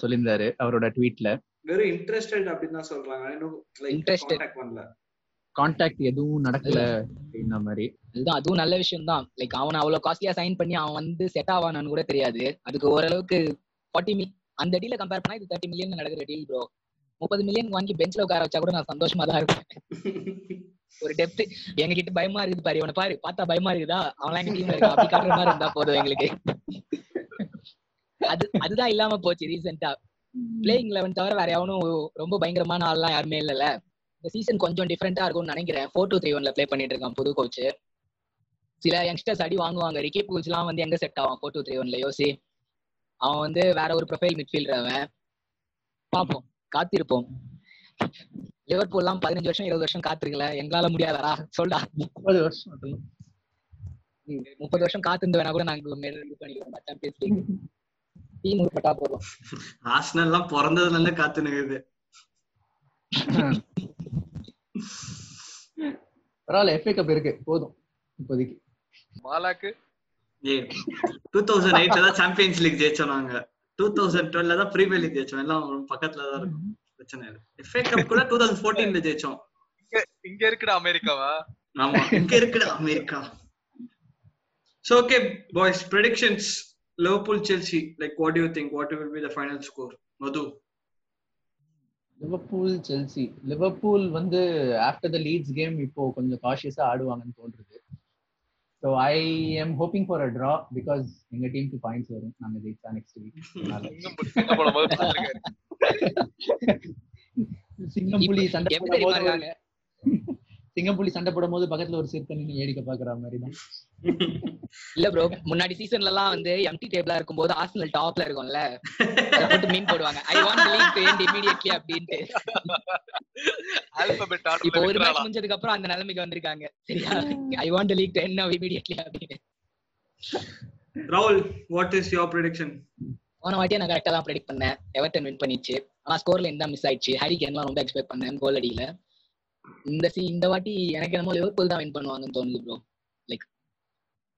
சொல்லியிருந்தாரு அவரோட ட்வீட்ல வெறும் இன்ட்ரெஸ்டட் அப்படின்னு தான் சொல்றாங்க. இன்னும் லைக் Interested. கான்டாக்ட் பண்ணல. கான்டாக்ட் எதுவும் நடக்கல அப்படின்ன மாதிரி. அதுதான் அதுவும் நல்ல விஷயம் தான் லைக் அவனை அவ்வளவு காஸ்ட்லியா சைன் பண்ணி அவன் வந்து செட் ஆவானான்னு கூட தெரியாது. அதுக்கு ஓரளவுக்கு ஃபார்ட்டி மில் அந்த டீல கம்பேர் பண்ணா இது தேர்ட்டி மில்லியன் நடக்கிற டீல் ப்ரோ முப்பது மில்லியன் வாங்கி பெஞ்ச்ல உட்கார வச்சா கூட நான் சந்தோஷமா தான் இருப்பேன். ஒரு டெப்த் எங்க கிட்ட பயமா இருக்குது பாரு இவனை பாரு. பார்த்தா பயமா இருக்குதா? அவன்லாம் எங்க டீம்ல இருக்கா? அப்படி காட்டுற மாதிரி இருந்தா போதும் எங்களுக்கு. அது அதுதான் இல்லாம போச்சு ரீசெண்டா பிளேயிங் லெவன் தவிர வேற எவனும் ரொம்ப பயங்கரமான ஆள்லாம் யாருமே இல்லல இந்த சீசன் கொஞ்சம் டிஃப்ரெண்டா இருக்கும்னு நினைக்கிறேன். ஃபோர் டூ த்ரீ ஒன்ல ப்ளே பண்ணிட்டு இருக்கான் புது கோச் சில யங்ஸ்டர்ஸ் அடி வாங்குவாங்க. ரிக்கி பூல்ஸ் எல்லாம் வந்து எங்க செட் ஆவான்? ஃபோர் டூ த்ரீ ஒன்ல யோசி. அவன் வந்து வேற ஒரு ப்ரொஃபைல் மிட்ஃபீல்டர் அவன். பார்ப்போம். காத்திருப்போம். லிவர்பூல் எல்லாம் பதினஞ்சு வருஷம் இருபது வருஷம் காத்திருக்கல. எங்களால முடியாதடா? சொல்டா. முப்பது வருஷம் முப்பது வருஷம் காத்திருந்து வேணா கூட நாங்க இது பண்ணிக்கிறோம் சாம்பியன்ஸ் லீக் டீம் உட்பட்டா போதும் ஆர்சனல் எல்லாம் பிறந்ததுல இருந்து காத்து நிக்குது பரவாயில்ல எஃப்ஏ கப் இருக்கு. போதும். இப்போதைக்கு. மாலாக்கு. ஏ டூ தௌசண்ட் எயிட்ல தான் சாம்பியன்ஸ் லீக் ஜெயிச்சோம் நாங்க. டூ தௌசண்ட் டுவெல்ல தான் பிரீமியர் லீக் ஜெயிச்சோம். எல்லாம் பக்கத்துல தான் இருக்கும். பிரச்சனை இல்லை. எஃப்ஏ கப் கூட டூ தௌசண்ட் ஃபோர்டீன்ல ஜெயிச்சோம். இங்க இருக்குடா அமெரிக்காவா? ஆமா இங்க இருக்குடா America. So okay boys predictions Liverpool Chelsea like what you think what will be the final score Madhu. Liverpool Chelsea Liverpool வந்து ஆஃப்டர் த லீட்ஸ் கேம் இப்போ கொஞ்சம் காஷியஸா ஆடுவாங்கன்னு தோன்றுது. So I am hoping for a draw because எங்க டீமுக்கு points வரும். நாங்க ஜெயிச்சா நெக்ஸ்ட் வீக் சின்ன போல போது சண்டை எப்படி போடும் தெரியுமா போது இருக்காங்க? சிங்கம்புலி சண்டை போடும் போது பக்கத்துல ஒரு சிறுத்தை நின்னு வேடிக்கை பாக்குற மாதிரி தான். இல்ல ப்ரோ முன்னாடி சீசன்ல எல்லாம் வந்து எம்டி டேபிளா இருக்கும்போது ஆர்சனல் டாப்ல இருக்கும்ல. போட்டு மீன் போடுவாங்க. I want league to end immediately இப்போ ல ஒரு? மேட்ச் முடிஞ்சதுக்கு அப்புறம் அந்த நிலைமைக்கு வந்திருக்காங்க. சரியா? I want league to end now immediately அப்படின்னு. ராகுல் வாட் இஸ் யுவர் ப்ரெடிக்ஷன் போன வாட்டியே நான் கரெக்டாக தான் ப்ரெடிக்ட் பண்ணேன். எவர்டன் வின் பண்ணிச்சு. ஆனா ஸ்கோர்ல இருந்தா மிஸ் ஆயிடுச்சு. ஹாரி கேன்லாம் ரொம்ப எக்ஸ்பெக்ட் பண்ணேன். கோல் அடியில இந்த சி இந்த வாட்டி எனக்கு என்னமோ லிவர்பூல் தான் வின் பண்ணுவாங்கன்னு தோணுது ப்ரோ லைக்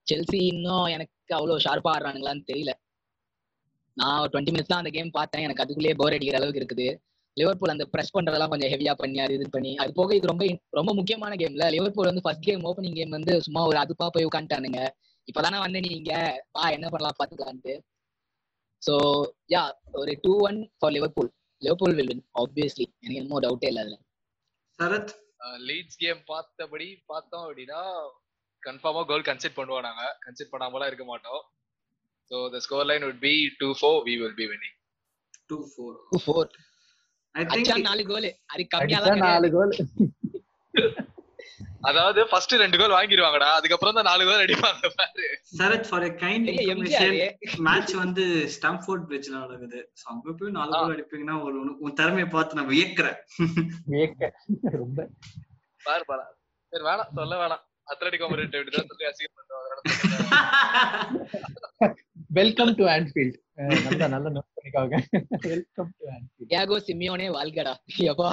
செல்சி இன்னும் எனக்கு அவ்வளவு ஷார்ப்பா ஆடுறானுங்களான்னு தெரியல. நான் ஒரு டுவெண்ட்டி மினிட்ஸ் தான் அந்த கேம் பார்த்தேன். எனக்கு அதுக்குள்ளேயே போர் அடிக்கிற அளவுக்கு இருக்குது. லிவர்பூல் அந்த பிரஸ் பண்றதெல்லாம் கொஞ்சம் ஹெவியா பண்ணி அது இது பண்ணி. அது போக இது ரொம்ப ரொம்ப முக்கியமான கேம்ல லிவர்பூல் வந்து ஃபர்ஸ்ட் கேம் ஓப்பனிங் கேம் வந்து சும்மா ஒரு அதுப்பா போய் உட்காந்துட்டானுங்க. இப்பதானே வந்து நீங்க. வா என்ன பண்ணலாம் பாத்துக்கலான்ட்டு. ஸோ யா ஒரு two one for Liverpool Liverpool will win obviously எனக்கு என்னமோ டவுட்டே இல்லை அதுல. சரத்? லீட்ஸ் கேம் பார்த்தபடி பார்த்தோம் அப்படின்னா கன்ஃபார்மா கோல் கன்சிட் பண்ணுவோம் நாங்க. கன்சிட் பண்ணாமலாம் இருக்க மாட்டோம். So the score line would be two four we will be winning. Two four two four நாலு கோல் அது அடிச்சா கம்மியாலாம் நாலு கோல் அதாவது ஃபர்ஸ்ட் ரெண்டு கோல் வாங்கிடுவாங்கடா அதுக்கப்புறம் தான் நாலு கோல் அடிப்பாங்க பாரு. Sarath for a kind information match வந்து ஸ்டாம்ஃபோர்ட் பிரிட்ஜ்ல நடக்குது. சோ அங்க போய் நாலு. கோல் அடிப்பீங்கன்னா ஒரு உன் திறமையை பார்த்து நான் வியக்கிறேன். வேக்க ரொம்ப. பாரு பாரு. சரி வேணாம். சொல்ல வேணாம். அத்லட்டிக் மரிட் இப்படிதான் சொல்லி அசிங்கம் பண்றோம் வெல்கம் டு ஆன்ஃபீல்ட் நல்லா நல்லா நோட் பண்ணிக்கோங்க. Welcome to Anfield Thiago Simeone வாழ்கடா எப்பா.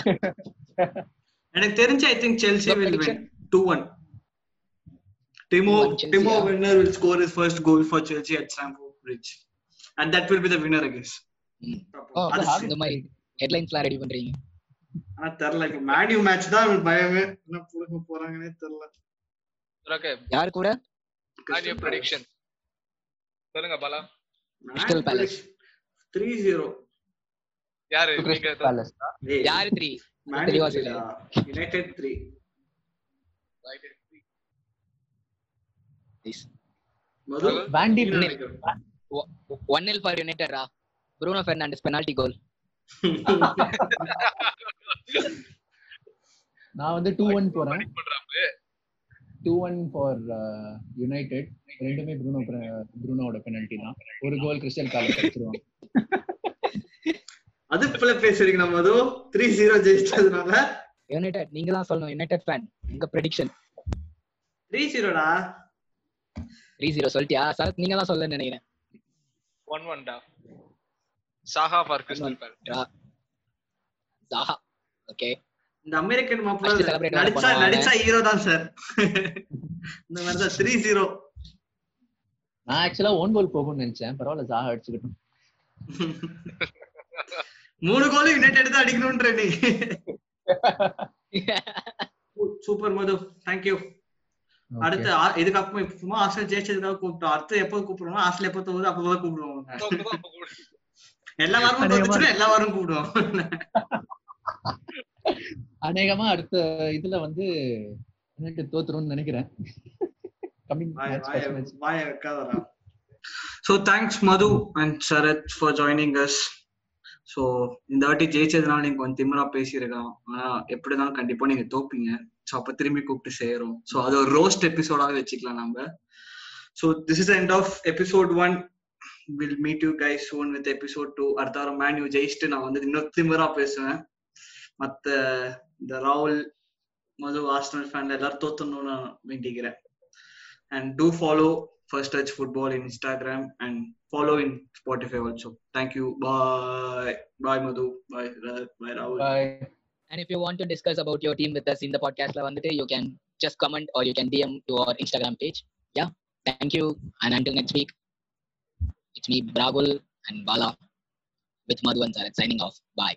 எனக்கு தெரிஞ்சு I think Chelsea will? Win 2-1. Timo, Timo yeah. Werner will score his first goal for Chelsea at Stamford Bridge. And that will be the winner, I hmm. oh, அந்த மாதிரி ஹெட்லைன்ஸ்லாம் ready பண்றீங்க. ஆனா தெரியல. இப்ப மேடியூ match தான் பயமே. என்ன புழுங்க போறாங்கன்னே தெரியல. ஓகே. யார் கூட? ஆன் பிரெடிக்ஷன் சொல்லுங்க பாலா. கிறிஸ்டல் பேலஸ் 3-0 யாரு? நீங்க பேலஸ் யாரு 3 தெளிவா சொல்லுங்க. யுனைட்டட் 3 ஒன் எல் ஃபார் யுனைடெட் ரா ப்ரூனோ ஃபெர்னாண்டஸ் பெனால்டி கோல் நான் வந்து டூ ஒன் போறேன். டூ ஒன் ஃபார் யுனைடெட் ரெண்டுமே ப்ரூனோ ப்ரூனோட பெனல்டி தான். ஒரு கோல் கிறிஸ்டல் பேலஸ் அடிச்சிருவாங்க. அது போல பேசுறீங்க நம்ம மது? த்ரீ ஜீரோ ஜெயிச்சதுனால? யுனைடெட் நீங்க தான் சொல்லணும். யுனைடெட் ஃபேன் உங்க ப்ரெடிக்ஷன் த்ரீ ஜீரோடா த்ரீ ஜீரோ சொல்லிட்டியா? சார் நீங்க தான் சொல்ல நினைக்கிறேன். ஒன் ஒன் டா? சாஹா ஃபார் கிறிஸ்டல் பேலஸ். சாஹா ஓகே இந்த அமெரிக்கன் மாப்பிள்ள celebrate நடிச்சா. நடிச்சா ஹீரோ தான் சார் இந்த மாதிரி தான் த்ரீ ஜீரோ நான் ஆக்சுவலா ஓன் கோல் போகும்னு நினைச்சேன். பரவாயில்ல ஜாக அடிச்சுக்கிட்டோம். மூணு கோல் யுனைடெட் தான் அடிக்கணும்ன்ற நீ. சூப்பர் மது. தேங்க்யூ அடுத்து இதுக்கப்புறம் சும்மா ஆஸ்திரேலியா ஜெயிச்சதுக்காக கூப்பிட்டோம். அடுத்து எப்போ கூப்பிடுவோம் ஆஸ்திரேலியா எப்போ தோகுது அப்பதான் கூப்பிடுவோம். எல்லா வாரமும் தோத்துச்சுன்னா எல்லா வாரமும் கூப்பிடுவோம். அநேகமா அடுத்த இதுல வந்து தோத்துரும்னு நினைக்கிறேன். So thanks Madhu and Sarath for joining us so இந்த வாட்டி ஜெயிச்சதுனால நீங்க கொஞ்சம் திமிரா பேசியிருக்கலாம். ஆனா எப்படி இருந்தாலும் கண்டிப்பா நீங்க தோப்பீங்க. ஸோ அப்ப திரும்பி கூப்பிட்டு செய்யறோம் ஸோ அது ஒரு ரோஸ்ட் எபிசோடாவே வச்சுக்கலாம் நம்ம. So this is end of episode one will meet you guys soon with episode two அடுத்த வாரம் மேன் யூ ஜெயிச்சுட்டு நான் வந்து இன்னும் திமிரா பேசுவேன். மத்த இந்த ராகுல் மது ஆஸ்டல் ஃபேன் எல்லாரும் தோத்தணும்னு நான் வேண்டிக்கிறேன். And to follow First Touch Football in Instagram and follow in Spotify also thank you bye bye Madhu bye bye ராகுல் bye And if you want to discuss about your team with us in the podcast, you can just comment or you can DM to our Instagram page. Yeah. Thank you. And until next week, it's me, Bragul and Bala with Madhu and signing off. Bye.